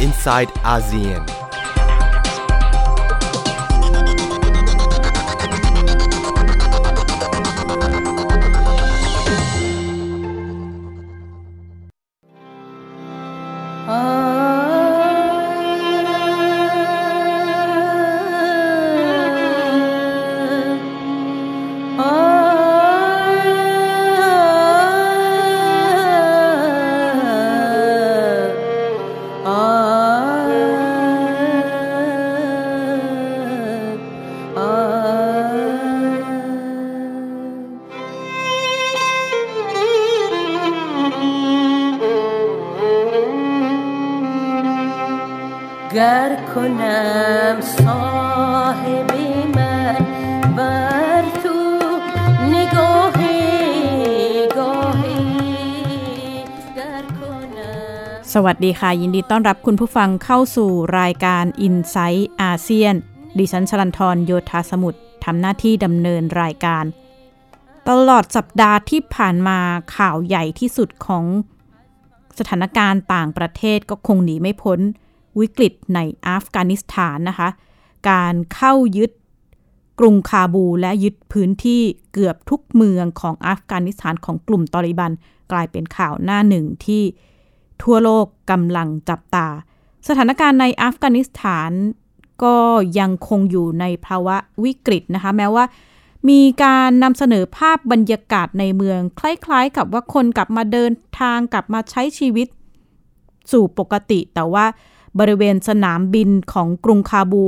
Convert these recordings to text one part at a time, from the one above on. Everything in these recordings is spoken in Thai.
inside ASEAN. گر کنم صاحب من بر تو نگاه گاهی گر کنم สวัสดีค่ะ ยินดีต้อนรับคุณผู้ฟังเข้าสู่รายการ i n s i ซต์อาเซียนดิฉันชลันทรโยธาสมุทรทำหน้าที่ดำเนินรายการ ตลอดสัปดาห์ที่ผ่านมาข่าวใหญ่ที่สุดของสถานการณ์ต่างประเทศก็คงหนีไม่พ้น วิกฤตในอัฟกานิสถานนะคะ การเข้ายึดกรุงคาบูและยึดพื้นที่เกือบทุกเมืองของอัฟกานิสถานของกลุ่มตอริบัน กลายเป็นข่าวหน้าหนึ่งที่ทั่วโลกกำลังจับตา สถานการณ์ในอัฟกานิสถานก็ยังคงอยู่ในภาวะวิกฤตนะคะ แม้ว่ามีการนำเสนอภาพบรรยากาศในเมือง คล้ายๆ กับว่าคนกลับมาเดินทางกลับมาใช้ชีวิตสู่ปกติ แต่ว่า บริเวณสนามบินของกรุงคาบู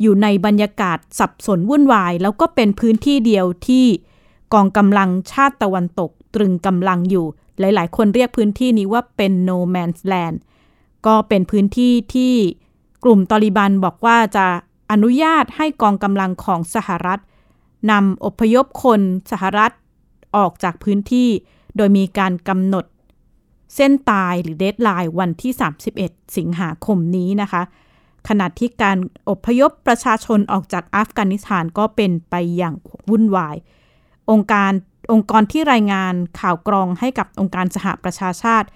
อยู่ในบรรยากาศสับสนวุ่นวาย แล้วก็เป็นพื้นที่เดียวที่กองกำลังชาติตะวันตก ตรึงกำลังอยู่ หลาย ๆ คนเรียกพื้นที่นี้ว่าเป็น no man's land ก็เป็นพื้นที่ที่กลุ่มตอริบันบอกว่าจะอนุญาตให้กองกำลังของสหรัฐนำอพยพคนสหรัฐออกจากพื้นที่ โดยมีการกำหนด เส้นตายหรือ deadline วันที่ 31 สิงหาคมนี้นะคะ ขณะที่การอพยพประชาชนออกจากอัฟกานิสถานก็เป็นไปอย่างวุ่นวาย องค์การองค์กรที่รายงานข่าวกรองให้กับองค์การสหประชาชาติ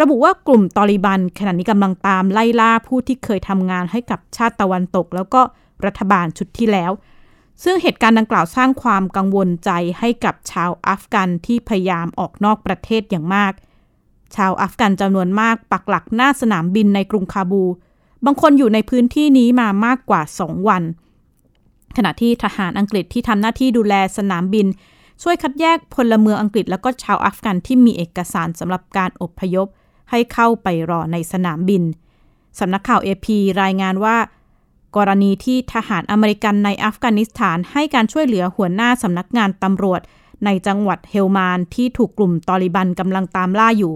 ระบุว่ากลุ่มตอลีบาน ขณะนี้กำลังตามไล่ล่าผู้ที่เคยทำงานให้กับชาติตะวันตก แล้วก็รัฐบาลชุดที่แล้ว ซึ่งเหตุการณ์ดังกล่าวสร้างความกังวลใจให้กับชาวอัฟกันที่พยายามออกนอกประเทศอย่างมาก ชาวอัฟกันจำนวนมากปักหลักหน้าสนามบินในกรุงคาบู บางคนอยู่ในพื้นที่นี้มามากกว่า 2 วัน ขณะที่ทหารอังกฤษที่ทำหน้าที่ดูแลสนามบิน ช่วยคัดแยกพลเมืองอังกฤษ แล้วก็ชาวอัฟกันที่มีเอกสารสำหรับการอบพยพ ให้เข้าไปรอในสนามบินสำนักข่าวเอพีรายงานว่า กรณีที่ทหารอเมริกันในอัฟกานิสถานให้การช่วยเหลือหัวหน้าสำนักงานตำรวจ ในจังหวัดเฮลมานที่ถูกกลุ่มตอริบันกำลังตามล่าอยู่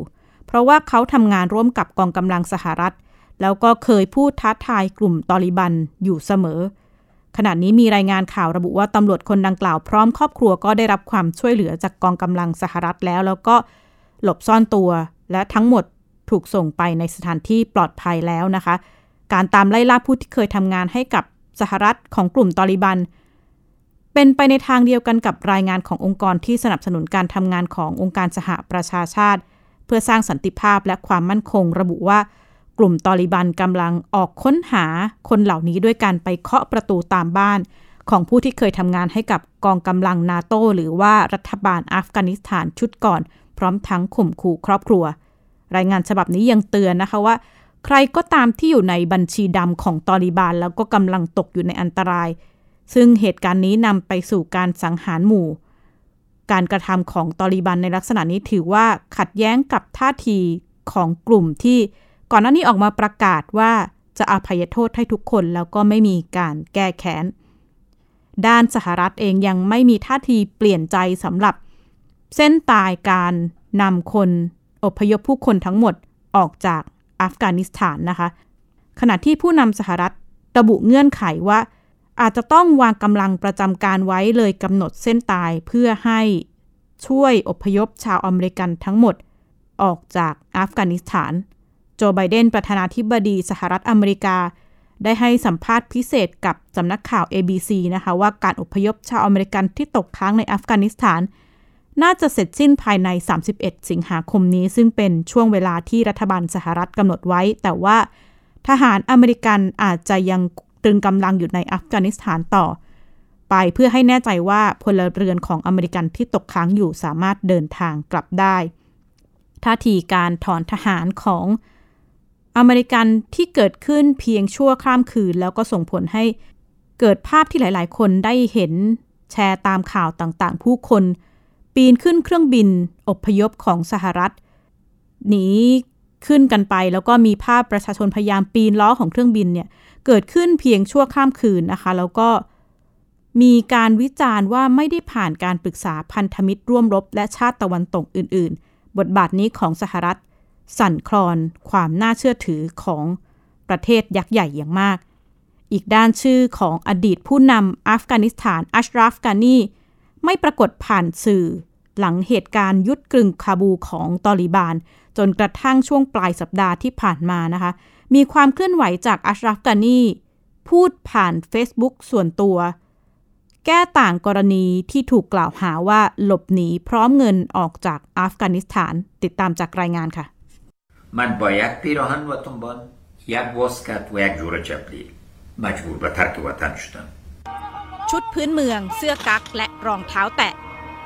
เพราะว่าเขาทำงานร่วมกับกองกำลังสหรัฐ แล้วก็เคยพูดท้าทายกลุ่มตอริบันอยู่เสมอ ขณะนี้มีรายงานข่าวระบุว่าตำรวจคนดังกล่าวพร้อมครอบครัวก็ได้รับความช่วยเหลือจากกองกำลังสหรัฐแล้ว แล้วก็หลบซ่อนตัว และทั้งหมดถูกส่งไปในสถานที่ปลอดภัยแล้วนะคะ การตามไล่ล่าผู้ที่เคยทำงานให้กับสหรัฐของกลุ่มตอริบัน เป็นไปในทางเดียวกันกับรายงานขององค์กรที่สนับสนุนการทำงานขององค์การสหประชาชาติ พื่อสร้างสันติภาพและความมั่นคง ระบุว่ากลุ่มตอริบันกำลังออกค้นหาคนเหล่านี้ด้วยการไปเคาะประตูตามบ้าน ของผู้ที่เคยทำงานให้กับกองกำลังนาโตหรือว่ารัฐบาลอัฟกานิสถานชุดก่อน พร้อมทั้งข่มขู่ครอบครัว รายงานฉบับนี้ยังเตือนนะคะว่า ใครก็ตามที่อยู่ในบัญชีดำของตอริบาน แล้วก็กำลังตกอยู่ในอันตราย ซึ่งเหตุการณ์นี้นำไปสู่การสังหารหมู่ การกระทำของตอริบันในลักษณะนี้ถือว่าขัดแย้งกับท่าทีของกลุ่มที่ก่อนหน้านี้ออกมาประกาศว่าจะอภัยโทษให้ทุกคนแล้วก็ไม่มีการแก้แค้น ด้านสหรัฐเองยังไม่มีท่าทีเปลี่ยนใจสำหรับ เส้นตายการนำคนอพยพผู้คนทั้งหมดออกจากอัฟกานิสถานนะคะ ขณะที่ผู้นำสหรัฐระบุเงื่อนไขว่า อาจจะต้องวางกำลังประจำการไว้เลยกำหนดเส้นตายเพื่อให้ช่วยอพยพชาวอเมริกันทั้งหมด ออกจากอัฟกานิสถาน โจไบเดนประธานาธิบดีสหรัฐอเมริกา ได้ให้สัมภาษณ์พิเศษกับสำนักข่าว ABC นะคะว่าการอพยพชาวอเมริกันที่ตกค้างในอัฟกานิสถาน น่าจะเสร็จสิ้นภายใน 31 สิงหาคมนี้ ซึ่งเป็นช่วงเวลาที่รัฐบาลสหรัฐกำหนดไว้ แต่ว่าทหารอเมริกันอาจจะยัง ตรึงกำลังอยู่ในอัฟกานิสถานต่อ ไปเพื่อให้แน่ใจว่าพลเรือนของอเมริกันที่ตกค้างอยู่สามารถเดินทางกลับได้ ท่าทีการถอนทหารของอเมริกันที่เกิดขึ้นเพียงชั่วข้ามคืน แล้วก็ส่งผลให้เกิดภาพที่หลาย ๆ คนได้เห็นแชร์ตามข่าวต่างๆ ผู้คน ปีนขึ้นเครื่องบินอบพยพของสหรัฐหนีขึ้นกันไปแล้วก็มีภาพประชาชนพยายามปีนล้อของเครื่องบินเนี่ย เกิดขึ้นเพียงชั่วข้ามคืนนะคะ แล้วก็มีการวิจารณ์ว่าไม่ได้ผ่านการปรึกษาพันธมิตรร่วมรบ และชาติตะวันตกอื่น ๆ บทบาทนี้ของสหรัฐ สั่นคลอนความน่าเชื่อถือของประเทศยักษ์ใหญ่อย่างมาก อีกด้านชื่อของอดีตผู้นำอัฟกานิสถานอัชราฟกานีไม่ปรากฏผ่านสื่อหลังเหตุการณ์ยุดกรึงคาบูของตอริบาน จนกระทั่งช่วงปลายสัปดาห์ที่ผ่านมานะคะ มีความเคลื่อนไหวจากอัชราฟกานีพูดผ่าน Facebook ส่วนตัว แก้ต่างกรณีที่ถูกกล่าวหาว่าหลบหนีพร้อมเงินออกจากอัฟกานิสถาน ติดตามจากรายงานค่ะ من با یک پیراهن و تنبان یک واسکت و یک جوره چپلی مجبور به ترک وطن شدم ชุดพื้นเมืองเสื้อกั๊กและรองเท้าแตะ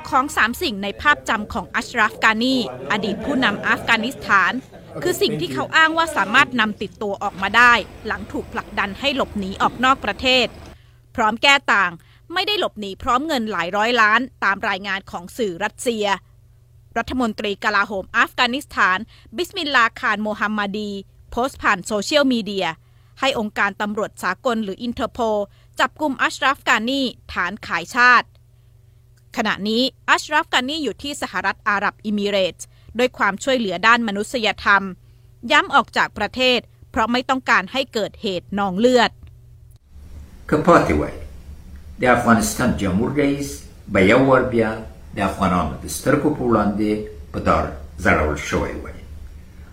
ของสามสิ่งในภาพจำของอัชราฟกานีอดีตผู้นำอัฟกานิสถาน คือสิ่งที่เขาอ้างว่าสามารถนำติดตัวออกมาได้ หลังถูกผลักดันให้หลบหนีออกนอกประเทศ พร้อมแก้ต่างไม่ได้หลบหนีพร้อมเงินหลายร้อยล้าน ตามรายงานของสื่อรัสเซีย รัฐมนตรีกลาโหมอัฟกานิสถาน บิสมิลลาห์ ข่าน โมฮัมมาดี โพสต์ผ่านโซเชียลมีเดีย ให้องค์การตำรวจสากลหรืออินเตอร์โพลจับกุมอัชราฟกานีฐานขายชาติ ขณะนี้อัชราฟกานีอยู่ที่สหรัฐอาหรับอิมิเรตส์ ด้วยความช่วยเหลือด้านมนุษยธรรม ย้ำออกจากประเทศ เพราะไม่ต้องการให้เกิดเหตุนองเลือด که پاتې وای د افغانستان جمهور رئیس به یو ور بیا د افغانانو د سترګو په وړاندې په دار ځړول شوی وای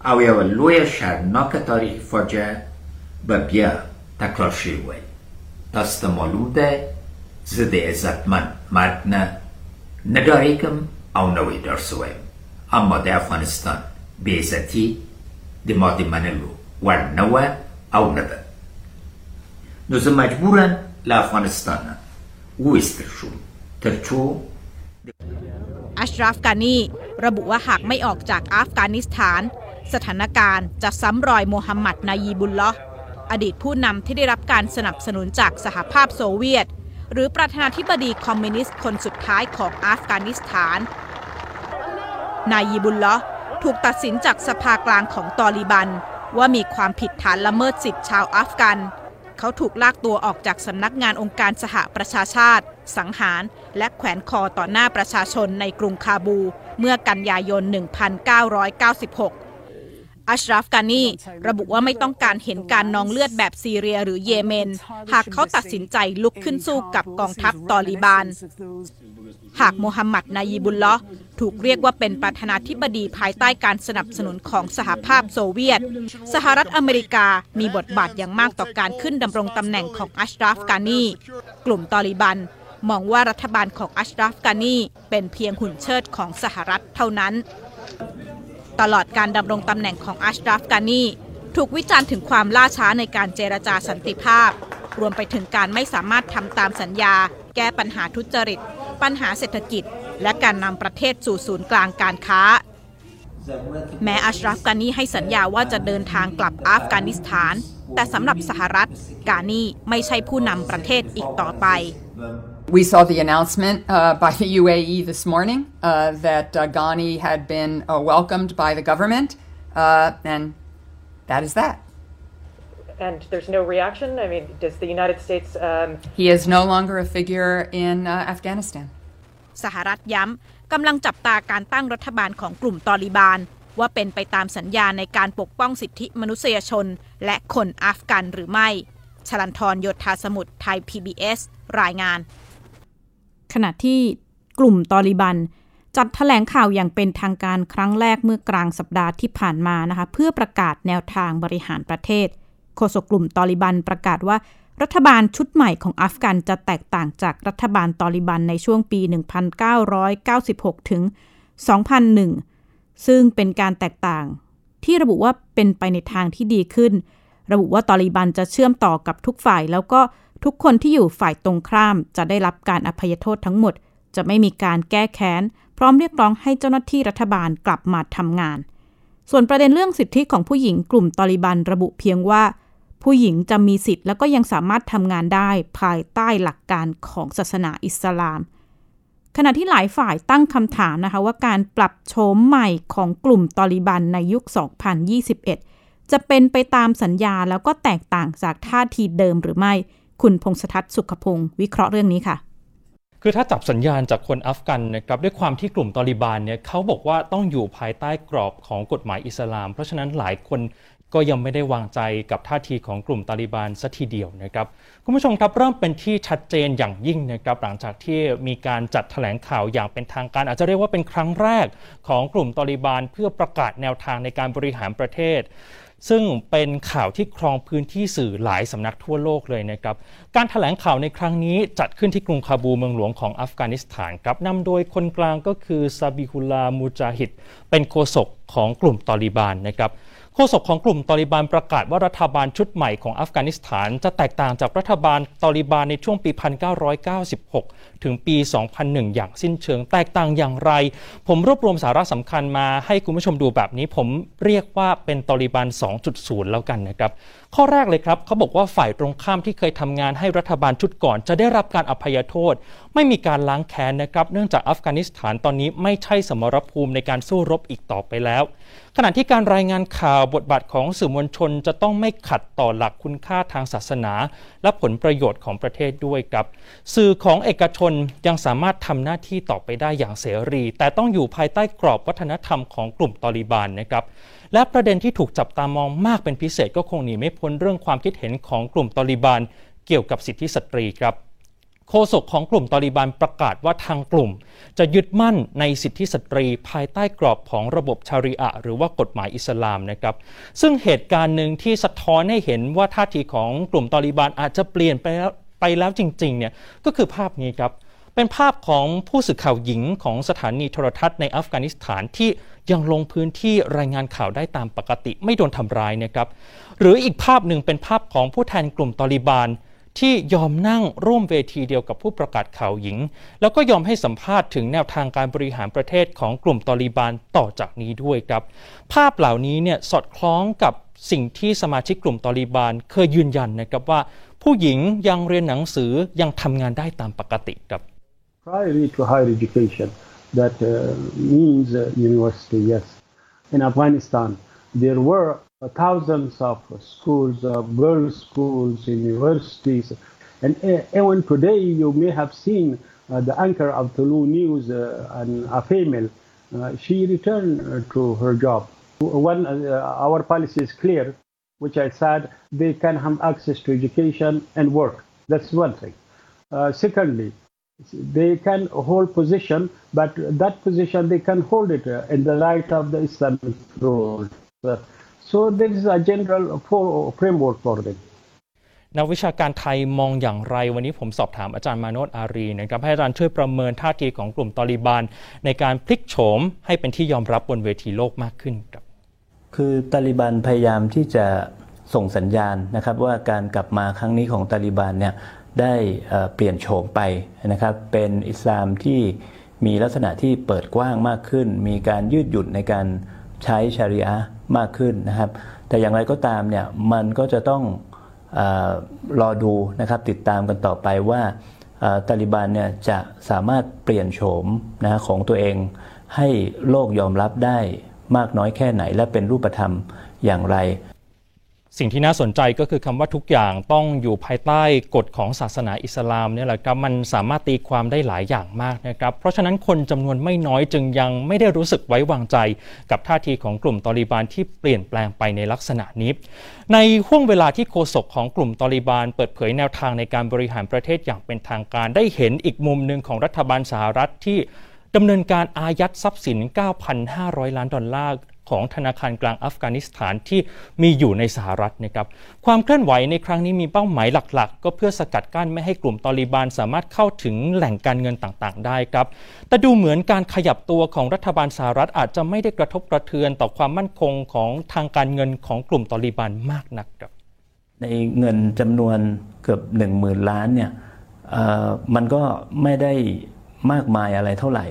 او یوه لویه شرمناکه تاریخي فاجعه به بیا تکرار شوی وای تاسو ته معلوم ده زه د عزتمن مرګ نه نه ډارېږم او نه وی ډار سوی اما د افغانستان بې عزتي د ما د منلو وړ نه وه او نه ده نو زه مجبورم له افغانستانه وویستل شوم تر څو อัชราฟกานีระบุว่าหากไม่ออกจากอัฟกานิสถาน สถานการณ์จะซ้ำรอยโมฮัมหมัดนายีบุลลอฮ์อดีตผู้นำที่ได้รับการสนับสนุนจากสหภาพโซเวียต หรือประธานาธิบดีคอมมิวนิสต์คนสุดท้ายของอัฟกานิสถาน นายยีบุลล์ถูกตัดสินจากสภากลางของตอริบัน ว่ามีความผิดฐานละเมิดสิทธิชาวอัฟกัน เขาถูกลากตัวออกจากสำนักงานองค์การสหประชาชาติ สังหาร และแขวนคอต่อหน้าประชาชนในกรุงคาบู เมื่อกันยายน 1996 อัชราฟกานีระบุว่าไม่ต้องการเห็นการนองเลือดแบบซีเรียหรือเยเมน หากเขาตัดสินใจลุกขึ้นสู้กับกองทัพตอริบาน หากโมฮัมหมัดนายีบุลลอฮ์ถูกเรียกว่าเป็นประธานาธิบดีภายใต้การสนับสนุนของสหภาพโซเวียต สหรัฐอเมริกามีบทบาทอย่างมากต่อการขึ้นดำรงตำแหน่งของอัชราฟกานีกลุ่มตอริบันมองว่ารัฐบาลของอัชราฟกานีเป็นเพียงหุ่นเชิดของสหรัฐเท่านั้น ตลอดการดำรงตำแหน่งของอัชราฟกานีถูกวิจารณ์ถึงความล่าช้าในการเจรจาสันติภาพ รวมไปถึงการไม่สามารถทำตามสัญญา แก้ปัญหาทุจริต ปัญหาเศรษฐกิจ และการนำประเทศสู่ศูนย์กลางการค้า แม้อัชราฟกานีให้สัญญาว่าจะเดินทางกลับอัฟกานิสถาน แต่สำหรับสหรัฐ กานีไม่ใช่ผู้นำประเทศอีกต่อไป We saw the announcement uh, by the UAE this morning uh, that uh, Ghani had been uh, welcomed by the government, uh, and that is that. And there's no reaction? I mean, does the United States. Um, He is no longer a figure in uh, Afghanistan. สหรัฐย้ำกำลังจับตาการตั้งรัฐบาลของกลุ่มตอริบาน ว่าเป็นไปตามสัญญาในการปกป้องสิทธิมนุษยชน และคนอัฟกันหรือไม่ ชลันทรโยธาสมุทรไทย PBS รายงาน ขณะที่กลุ่มตอริบัน จัดแถลงข่าวอย่างเป็นทางการครั้งแรกเมื่อกลางสัปดาห์ที่ผ่านมานะคะ เพื่อประกาศแนวทางบริหารประเทศโฆษกกลุ่มตอริบันประกาศว่ารัฐบาลชุดใหม่ของอัฟกันจะแตกต่างจากรัฐบาลตอริบันในช่วงปี 1996 ถึง 2001 ซึ่งเป็นการแตกต่างที่ระบุว่าเป็นไปในทางที่ดีขึ้น ระบุว่าตอริบันจะเชื่อมต่อกับทุกฝ่าย แล้วก็ ทุกคนที่อยู่ฝ่ายตรงข้ามจะได้รับการอภัยโทษทั้งหมด จะไม่มีการแก้แค้น พร้อมเรียกร้องให้เจ้าหน้าที่รัฐบาลกลับมาทำงาน ส่วนประเด็นเรื่องสิทธิของผู้หญิงกลุ่มตอริบันระบุเพียงว่า ผู้หญิงจะมีสิทธิ์แล้วก็ยังสามารถทำงานได้ภายใต้หลักการของศาสนาอิสลาม ขณะที่หลายฝ่ายตั้งคำถามนะคะว่าการปรับโฉมใหม่ของกลุ่มตอริบันในยุค 2021 จะเป็นไปตามสัญญาแล้วก็แตกต่างจากท่าทีเดิมหรือไม่ คุณพงษทัศน์สุขพงศ์วิเคราะห์เรื่องนี้ค่ะ คือถ้าจับสัญญาณจากคนอัฟกันนะครับด้วยความที่กลุ่มตอริบานเนี่ยเขาบอกว่าต้องอยู่ภายใต้กรอบของกฎหมายอิสลาม เพราะฉะนั้นหลายคนก็ยังไม่ได้วางใจกับท่าทีของกลุ่มตาลิบานสัทีเดียวนะครับคุณผู้ชมครับเริ่มเป็นที่ชัดเจนอย่างยิ่งนะครับหลังจากที่มีการจัดแถลงข่าวอย่างเป็นทางการ อาจจะเรียกว่าเป็นครั้งแรกของกลุ่มตอริบานเพื่อประกาศแนวทางในการบริหารประเทศ ซึ่งเป็นข่าวที่ครองพื้นที่สื่อหลายสำนักทั่วโลกเลยนะครับ การถแถลงข่าวในครั้งนี้จัดขึ้นที่กรุงคาบูเมืองหลวงของอัฟกานิสถานครับนำโดยคนกลางก็คือซาบิฮุลามูจาฮิดเป็นโฆษกของกลุ่มตอริบานนะครับ โฆษกของกลุ่มตอริบานประกาศว่ารัฐบาลชุดใหม่ของอัฟกานิสถาน จะแตกต่างจากรัฐบาลตอริบานในช่วงปี 1996 ถึงปี 2001 อย่างสิ้นเชิง แตกต่างอย่างไร ผมรวบรวมสาระสำคัญมาให้คุณผู้ชมดูแบบนี้ ผมเรียกว่าเป็นตอริบาน 2.0 แล้วกันนะครับ ข้อแรกเลยครับเขาบอกว่าฝ่ายตรงข้ามที่เคยทำงานให้รัฐบาลชุดก่อน จะได้รับการอภัยโทษ ไม่มีการล้างแค้นนะครับ เนื่องจากอัฟกานิสถานตอนนี้ไม่ใช่สมรภูมิในการสู้รบอีกต่อไปแล้ว ขณะที่การรายงานข่าวบทบาทของสื่อมวลชน จะต้องไม่ขัดต่อหลักคุณค่าทางศาสนา และผลประโยชน์ของประเทศด้วยครับ สื่อของเอกชนยังสามารถทำหน้าที่ต่อไปได้อย่างเสรี แต่ต้องอยู่ภายใต้กรอบวัฒนธรรมของกลุ่มตอริบานนะครับ และประเด็นที่ถูกจับตามองมากเป็นพิเศษก็คงหนีไม่พ้นเรื่องความคิดเห็นของกลุ่มตอริบานเกี่ยวกับสิทธิสตรีครับโฆษกของกลุ่มตอลีบานประกาศว่าทางกลุ่ม จะยึดมั่นในสิทธิสตรีภายใต้กรอบของระบบชาริอะหรือว่ากฎหมายอิสลามนะครับ ซึ่งเหตุการณ์หนึ่งที่สะท้อนให้เห็นว่าท่าทีของกลุ่มตอลีบานอาจจะเปลี่ยนไปแล้วไปแล้วจริงๆเนี่ยก็คือภาพนี้ครับ เป็นภาพของผู้สื่อข่าวหญิงของสถานีโทรทัศน์ในอัฟกานิสถานที่ยังลงพื้นที่รายงานข่าวได้ตามปกติไม่โดนทำร้ายนะครับ หรืออีกภาพหนึ่งเป็นภาพของผู้แทนกลุ่มตอริบานที่ยอมนั่งร่วมเวทีเดียวกับผู้ประกาศข่าวหญิง แล้วก็ยอมให้สัมภาษณ์ถึงแนวทางการบริหารประเทศของกลุ่มตอริบานต่อจากนี้ด้วยครับ ภาพเหล่านี้เนี่ยสอดคล้องกับสิ่งที่สมาชิกกลุ่มตอริบานเคยยืนยันนะครับว่า ผู้หญิงยังเรียนหนังสือยังทำงานได้ตามปกติครับ Prior to higher education that uh, means uh, university yes in Afghanistan there were thousands of schools, uh, girls' schools, universities, and even today you may have seen uh, the anchor of Tulu News, uh, and a female. she returned to her job. One, our policy is clear, which I said they can have access to education and work. That's one thing. secondly, they can hold position, but that position they can hold it in the light of the Islamic rules. So there is a general framework for them. นักวิชาการไทยมองอย่างไร วันนี้ผมสอบถามอาจารย์มาโนตอารีนะครับให้อาจารย์ช่วยประเมินท่าทีของกลุ่มตอริบานในการพลิกโฉมให้เป็นที่ยอมรับบนเวทีโลกมากขึ้นครับคือตาลิบันพยายามที่จะส่งสัญญาณนะครับว่าการกลับมาครั้งนี้ของตาลิบันเนี่ย ได้เปลี่ยนโฉมไปนะครับเป็นอิสลามที่มีลักษณะที่เปิดกว้างมากขึ้น มีการยืดหยุ่นในการใช้ชาริอะมากขึ้นนะครับ แต่อย่างไรก็ตามเนี่ยมันก็จะต้องอรอดูนะครับติดตามกันต่อไปว่าตาลิบันเนี่ยจะสามารถเปลี่ยนโฉมนะของตัวเอง ให้โลกยอมรับได้มากน้อยแค่ไหนและเป็นรูปธรรมอย่างไร สิ่งที่น่าสนใจก็คือคำว่าทุกอย่างต้องอยู่ภายใต้กฎของศาสนาอิสลามเนี่ยแหละครับมันสามารถตีความได้หลายอย่างมากนะครับเพราะฉะนั้นคนจำนวนไม่น้อยจึงยังไม่ได้รู้สึกไว้วางใจ กับท่าทีของกลุ่มตอริบานที่เปลี่ยนแปลงไปในลักษณะนี้ ในห่วงเวลาที่โฆษกของกลุ่มตอริบานเปิดเผยแนวทางในการบริหารประเทศอย่างเป็นทางการ ได้เห็นอีกมุมหนึ่งของรัฐบาลสหรัฐที่ดำเนินการอายัดทรัพย์สิน 9,500 ล้านดอลลาร์ ของธนาคารกลางอัฟกานิสถานที่มีอยู่ในสหรัฐนะครับความเคลื่อนไหวในครั้งนี้มีเป้าหมายหลักๆ ก็เพื่อสกัดกั้นไม่ให้กลุ่มตอริบานสามารถเข้าถึงแหล่งการเงินต่างๆ ได้ครับ แต่ดูเหมือนการขยับตัวของรัฐบาลสหรัฐอาจจะไม่ได้กระทบกระเทือนต่อความมั่นคงของทางการเงินของกลุ่มตอริบานมากนักครับ ในเงินจำนวนเกือบหนึ่งหมื่นล้านเนี่ยมันก็ไม่ได้มากมายอะไรเท่าไหร่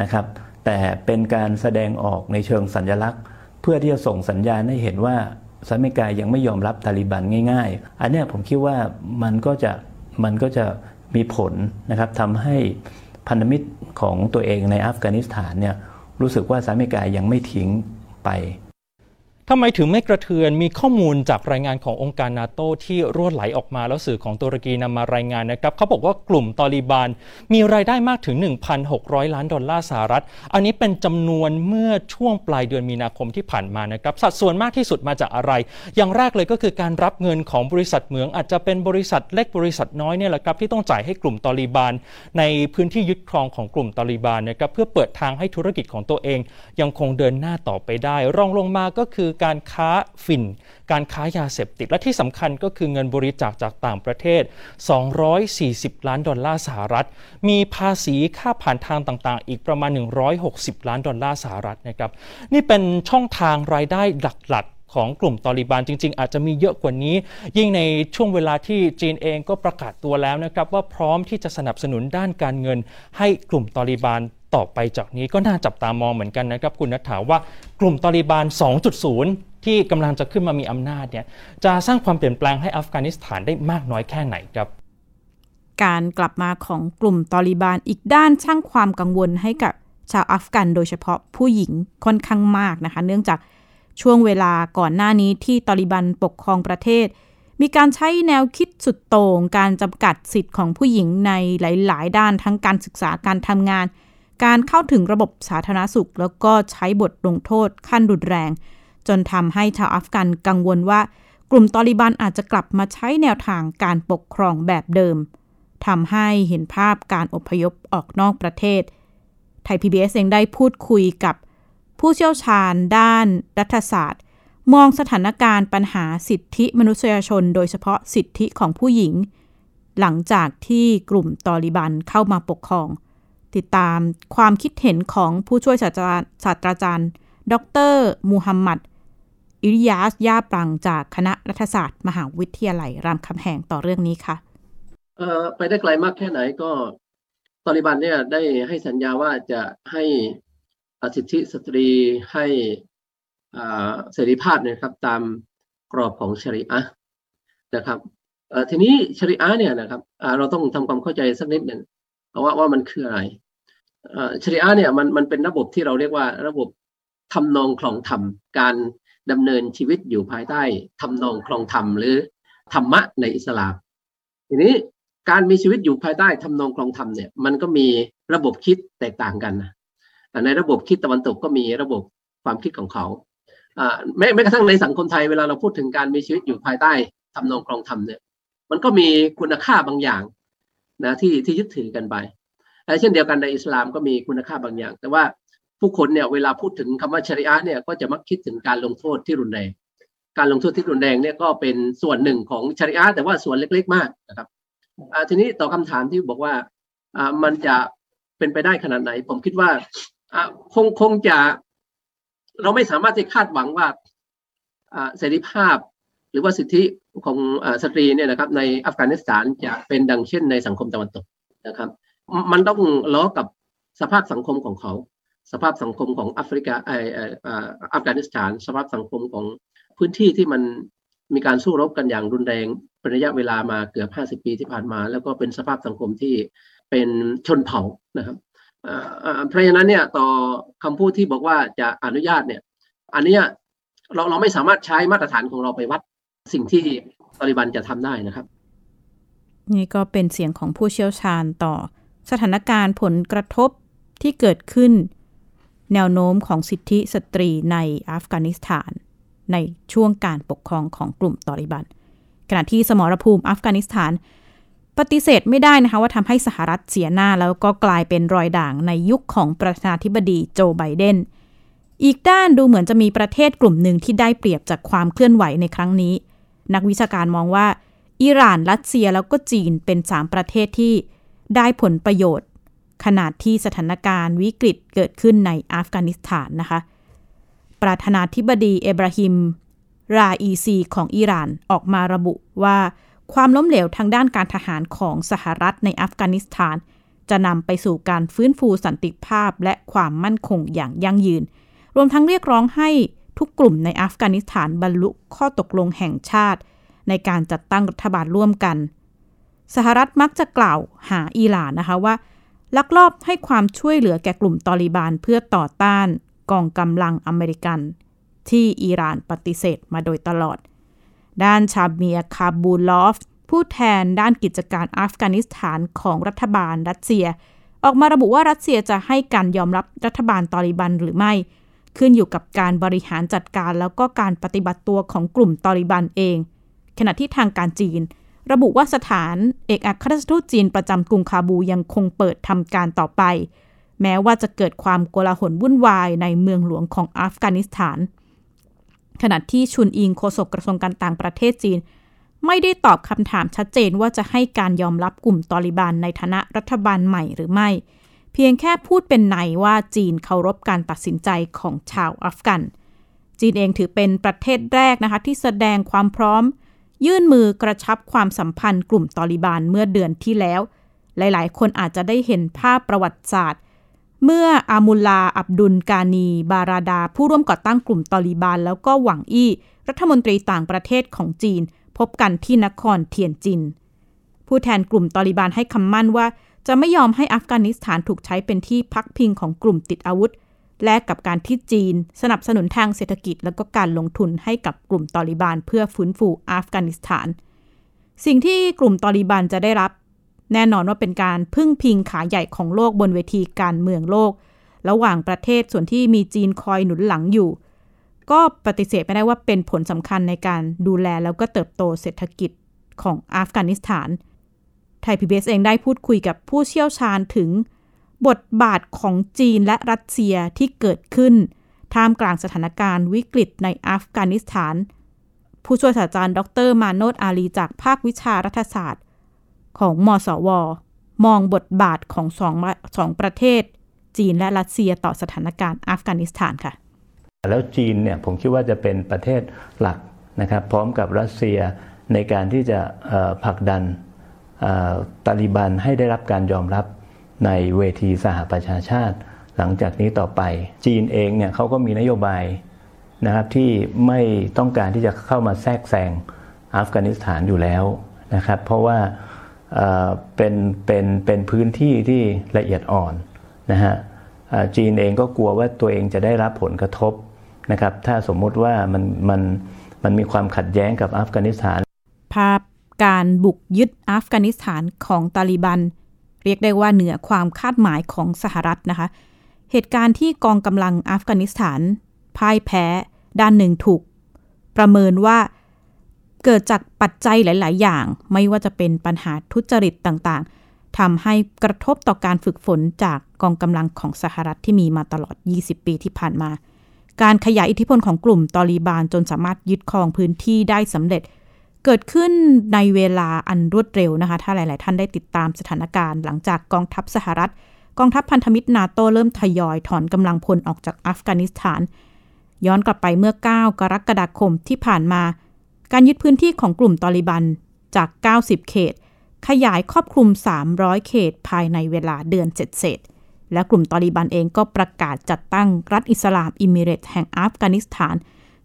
นะครับ แต่เป็นการแสดงออกในเชิงสัญลักษณ์ เพื่อที่จะส่งสัญญาณให้เห็นว่าสหรัฐอเมริกายังไม่ยอมรับตาลิบันง่าย ๆ อันนี้ผมคิดว่ามันก็จะมันก็จะมีผลนะครับทำให้พันธมิตรของตัวเองในอัฟกานิสถานเนี่ยรู้สึกว่าสหรัฐอเมริกายังไม่ทิ้งไป ทำไมถึงไม่กระเทือนมีข้อมูลจากรายงานขององค์การนาโตที่รั่วไหลออกมาแล้วสื่อของตุรกีนำมารายงานนะครับเขาบอกว่ากลุ่มตอริบาน มีรายได้มากถึง 1,600 ล้านดอลลาร์สหรัฐ อันนี้เป็นจำนวนเมื่อช่วงปลายเดือนมีนาคมที่ผ่านมานะครับสัดส่วนมากที่สุดมาจากอะไร อย่างแรกเลยก็คือการรับเงินของบริษัทเหมือง อาจจะเป็นบริษัทเล็กบริษัทน้อยเนี่ยแหละครับที่ต้องจ่ายให้กลุ่มตอริบาน ในพื้นที่ยึดครองของกลุ่มตอริบานนะครับเพื่อเปิดทางให้ธุรกิจของตัวเอง ยังคงเดินหน้าต่อไปได้ รองลงมาก็คือการค้าฝิ่น การค้ายาเสพติด และที่สำคัญก็คือเงินบริจาคจากต่างประเทศ 240 ล้านดอลลาร์สหรัฐ มีภาษีค่าผ่านทางต่างๆ อีกประมาณ 160 ล้านดอลลาร์สหรัฐนะครับนี่เป็นช่องทางรายได้หลักๆของกลุ่มตอริบานจริง ๆ อาจจะมีเยอะกว่านี้ ยิ่งในช่วงเวลาที่จีนเองก็ประกาศตัวแล้วนะครับว่าพร้อมที่จะสนับสนุนด้านการเงินให้กลุ่มตอริบาน ต่อไปจากนี้ก็น่าจับตามองเหมือนกันนะครับคุณนัทถาว่ากลุ่มตอริบาน 2.0 ที่กำลังจะขึ้นมามีอำนาจเนี่ยจะสร้างความเปลี่ยนแปลงให้อัฟกานิสถานได้มากน้อยแค่ไหนครับ การกลับมาของกลุ่มตอริบานอีกด้านช่างความกังวลให้กับชาวอัฟกันโดยเฉพาะผู้หญิงค่อนข้างมากนะคะ เนื่องจากช่วงเวลาก่อนหน้านี้ที่ตอริบันปกครองประเทศ มีการใช้แนวคิดสุดโต่งการจำกัดสิทธิ์ของผู้หญิงในหลาย ๆ ด้านทั้งการศึกษาการทำงาน การเข้าถึงระบบสาธารณสุข แล้วก็ใช้บทลงโทษขั้นรุนแรง จนทำให้ชาวอัฟกันกังวลว่า กลุ่มตอริบันอาจจะกลับมาใช้แนวทางการปกครองแบบเดิมทำให้เห็นภาพการอพยพออกนอกประเทศ ไทย PBS เองได้พูดคุยกับผู้เชี่ยวชาญด้านรัฐศาสตร์ มองสถานการณ์ปัญหาสิทธิมนุษยชน โดยเฉพาะสิทธิของผู้หญิง หลังจากที่กลุ่มตอริบันเข้ามาปกครอง ติดตามความคิดเห็นของผู้ช่วยศาสตราจารย์ ดรมูฮัมหมัด อิริยาสย่าปรังจากคณะรัฐศาสตร์ มหาวิทยาลัยรามคำแหงต่อเรื่องนี้ค่ะเอ่อไปได้ไกลมากแค่ไหนก็ตอริบันเนี่ยได้ให้สัญญาว่าจะให้สิทธิสตรีให้เสรีภาพนะครับตามกรอบของชริอะนะครับทีนี้ชริอะเนี่ยนะครับเราต้องทำความเข้าใจสักนิดหนึ่ง ว่าว่ามันคืออะไรชริอะเนี่ยมันมันเป็นระบบที่เราเรียกว่าระบบทำนองคลองธรรม การดำเนินชีวิตอยู่ภายใต้ทำนองคลองธรรมหรือธรรมะในอิสลาม ทีนี้การมีชีวิตอยู่ภายใต้ทำนองคลองธรรมเนี่ยมันก็มีระบบคิดแตกต่างกันนะในระบบคิดตะวันตกก็มีระบบความคิดของเขาแม้แม้กระทั่งในสังคมไทยเวลาเราพูดถึงการมีชีวิตอยู่ภายใต้ทำนองคลองธรรมเนี่ยมันก็มีคุณค่าบางอย่าง นะที่ที่ยึดถือกันไปเช่นเดียวกันในอิสลามก็มีคุณค่าบางอย่าง แต่ว่าผู้คนเนี่ยเวลาพูดถึงคำว่าชริอะเนี่ยก็จะมักคิดถึงการลงโทษที่รุนแรง การลงโทษที่รุนแรงเนี่ยก็เป็นส่วนหนึ่งของชริอะแต่ว่าส่วนเล็กๆ มากนะครับทีนี้ต่อคำถามที่บอกว่ามันจะเป็นไปได้ขนาดไหน ผมคิดว่าคงคงจะเราไม่สามารถที่คาดหวังว่าเสรีภาพ หรือว่าสิทธิ ของสตรีเนี่ยนะครับในอัฟกานิสถานจะเป็นดังเช่นในสังคมตะวันตกนะครับ มันต้องล้อกับสภาพสังคมของเขา สภาพสังคมของแอฟริกาไออัฟกานิสถาน สภาพสังคมของพื้นที่ที่มันมีการสู้รบกันอย่างรุนแรงเป็นระยะเวลามาเกือบ 50 ปีที่ผ่านมา แล้วก็เป็นสภาพสังคมที่เป็นชนเผ่านะครับเพราะฉะนั้นเนี่ยต่อคำพูดที่บอกว่าจะอนุญาตเนี่ย อันนี้เราเราไม่สามารถใช้มาตรฐานของเราไปวัด สิ่งที่ตาลิบันจะทำได้นะครับ นี่ก็เป็นเสียงของผู้เชี่ยวชาญต่อสถานการณ์ผลกระทบที่เกิดขึ้น แนวโน้มของสิทธิสตรีในอัฟกานิสถาน ในช่วงการปกครองของกลุ่มตอริบัน ขณะที่สมรภูมิอัฟกานิสถาน ปฏิเสธไม่ได้นะคะว่าทำให้สหรัฐเสียหน้าแล้วก็กลายเป็นรอยด่างในยุคของประธานาธิบดีโจไบเดน อีกด้านดูเหมือนจะมีประเทศกลุ่มหนึ่งที่ได้เปรียบจากความเคลื่อนไหวในครั้งนี้ นักวิชาการมองว่า อิหร่านรัสเซียแล้วก็จีนเป็นสามประเทศที่ได้ผลประโยชน์ ขนาดที่สถานการณ์วิกฤตเกิดขึ้นในอัฟกานิสถานนะคะ ประธานาธิบดีเอบราฮิม ราอีซี ของอิหร่านออกมาระบุว่าความล้มเหลวทางด้านการทหารของสหรัฐในอัฟกานิสถาน จะนำไปสู่การฟื้นฟูสันติภาพและความมั่นคงอย่างยั่งยืน รวมทั้งเรียกร้องให้ ทุกกลุ่มในอัฟกานิสถานบรรลุข้อตกลงแห่งชาติ ในการจัดตั้งรัฐบาลร่วมกัน สหรัฐมักจะกล่าวหาอิหร่านนะคะว่า ลักลอบให้ความช่วยเหลือแก่กลุ่มตอริบานเพื่อต่อต้านกองกำลังอเมริกัน ที่อิหร่านปฏิเสธมาโดยตลอด ด้านชาเมียคาบูลอฟ ผู้แทนด้านกิจการอัฟกานิสถานของรัฐบาลรัสเซีย ออกมาระบุว่ารัสเซียจะให้การยอมรับรัฐบาลตอลีบานหรือไม่ ขึ้นอยู่กับการบริหารจัดการแล้วก็การปฏิบัติตัวของกลุ่มตอลีบานเอง ขณะที่ทางการจีน ระบุว่าสถานเอกอัครราชทูตจีนประจำกรุงคาบูลยังคงเปิดทำการต่อไป แม้ว่าจะเกิดความโกลาหลวุ่นวายในเมืองหลวงของอัฟกานิสถาน ขณะที่ชุนอิงโฆษกกระทรวงการต่างประเทศจีน ไม่ได้ตอบคำถามชัดเจนว่าจะให้การยอมรับกลุ่มตอริบันในฐานะรัฐบาลใหม่หรือไม่ เพียงแค่พูดเป็นในว่าจีนเคารพการตัดสินใจของชาวอัฟกัน จีนเองถือเป็นประเทศแรกนะคะที่แสดงความพร้อม ยื่นมือกระชับความสัมพันธ์กลุ่มตอริบานเมื่อเดือนที่แล้ว หลายๆ คนอาจจะได้เห็นภาพประวัติศาสตร์ เมื่ออามุลลาอับดุลกานี บาราดา ผู้ร่วมก่อตั้งกลุ่มตอริบาน แล้วก็หวังอี้ รัฐมนตรีต่างประเทศของจีน พบกันที่นครเทียนจิน ผู้แทนกลุ่มตอริบานให้คำมั่นว่า จะไม่ยอมให้อัฟกานิสถานถูกใช้เป็นที่พักพิงของกลุ่มติดอาวุธ และกับการที่จีน สนับสนุนทางเศรษฐกิจและก็การลงทุนให้กับกลุ่มตอริบานเพื่อฟื้นฟูอัฟกานิสถาน สิ่งที่กลุ่มตอริบานจะได้รับ แน่นอนว่าเป็นการพึ่งพิงขาใหญ่ของโลกบนเวทีการเมืองโลก ระหว่างประเทศส่วนที่มีจีนคอยหนุนหลังอยู่ ก็ปฏิเสธไม่ได้ว่าเป็นผลสำคัญในการดูแลแล้วก็เติบโตเศรษฐกิจของอัฟกานิสถาน ไทยพีบีเองได้พูดคุยกับผู้เชี่ยวชาญถึง บทบาทของจีนและรัสเซียที่เกิดขึ้น ท่ามกลางสถานการณ์วิกฤตในอัฟกานิสถาน ผู้ช่วยศาสตราจารย์ ดร มาโนดอาลีจากภาควิชารัฐศาสตร์ ของมสว มองบทบาทของสองสองประเทศ จีนและรัสเซียต่อสถานการณ์อัฟกานิสถานค่ะ แล้วจีนเนี่ยผมคิดว่าจะเป็นประเทศหลักนะครับพร้อมกับรัสเซียในการที่จะผลักดัน ตาลิบันให้ได้รับการยอมรับในเวทีสหประชาชาติ หลังจากนี้ต่อไป จีนเองเนี่ยเขาก็มีนโยบายนะครับที่ไม่ต้องการที่จะเข้ามาแทรกแซงอัฟกานิสถานอยู่แล้วนะครับ เพราะว่าเป็นเป็นเป็นพื้นที่ที่ละเอียดอ่อนนะฮะจีนเองก็กลัวว่าตัวเองจะได้รับผลกระทบนะครับ ถ้าสมมุติว่ามันมันมันมีความขัดแย้งกับอัฟกานิสถาน ภาพ การบุกยึดอัฟกานิสถานของตาลิบัน เรียกได้ว่าเหนือความคาดหมายของสหรัฐนะคะ เหตุการณ์ที่กองกำลังอัฟกานิสถานพ่ายแพ้ ด้านหนึ่งถูก ประเมินว่าเกิดจากปัจจัยหลาย ๆ อย่าง ไม่ว่าจะเป็นปัญหาทุจริตต่างๆทำให้กระทบต่อการฝึกฝนจากกองกำลังของสหรัฐที่มีมาตลอด 20 ปีที่ผ่านมา การขยายอิทธิพลของกลุ่มตอรีบานจนสามารถยึดครองพื้นที่ได้สำเร็จ เกิดขึ้นในเวลาอันรวดเร็วนะคะ ถ้าหลาย ๆ ท่านได้ติดตามสถานการณ์หลังจากกองทัพสหรัฐ กองทัพพันธมิตรนาโตเริ่มทยอยถอนกำลังพลออกจากอัฟกานิสถาน ย้อนกลับไปเมื่อ 9 กรกฎาคมที่ผ่านมา การยึดพื้นที่ของกลุ่มตอริบันจาก 90 เขต ขยายครอบคลุม 300 เขตภายในเวลาเดือนเศษและกลุ่มตอริบันเองก็ประกาศจัดตั้งรัฐอิสลามอิมิเรตแห่งอัฟกานิสถาน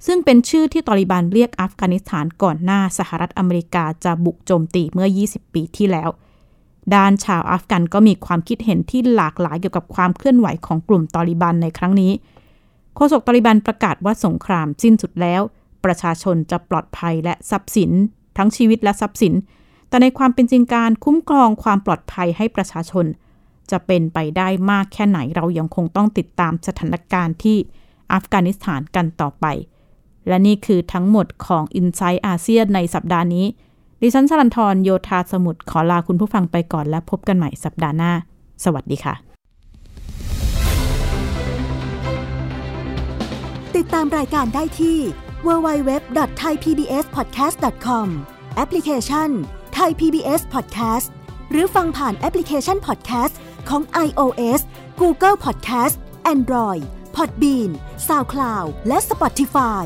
ซึ่งเป็นชื่อที่ตอริบันเรียกอัฟกานิสถานก่อนหน้าสหรัฐอเมริกาจะบุกโจมตีเมื่อ 20 ปีที่แล้ว ด้านชาวอัฟกันก็มีความคิดเห็นที่หลากหลายเกี่ยวกับความเคลื่อนไหวของกลุ่มตอริบันในครั้งนี้ โฆษกตอริบันประกาศว่าสงครามสิ้นสุดแล้ว ประชาชนจะปลอดภัยและทรัพย์สิน ทั้งชีวิตและทรัพย์สิน แต่ในความเป็นจริงการคุ้มครองความปลอดภัยให้ประชาชน จะเป็นไปได้มากแค่ไหนเรายังคงต้องติดตามสถานการณ์ที่อัฟกานิสถานกันต่อไป และนี่คือทั้งหมดของ i n s i ซต์อาเซียนในสัปดาห์นี้ ดิฉันสรันทรโยธาสมุทรขอลาคุณผู้ฟังไปก่อนและพบกันใหม่สัปดาห์หน้า สวัสดีค่ะ ติดตามรายการได้ที่ www.thaipbspodcast.com แอปพลิเคชัน Thai PBS Podcast หรือฟังผ่านแอปพลิเคชัน Podcast ของ iOS Google Podcast Android Podbean SoundCloud และ Spotify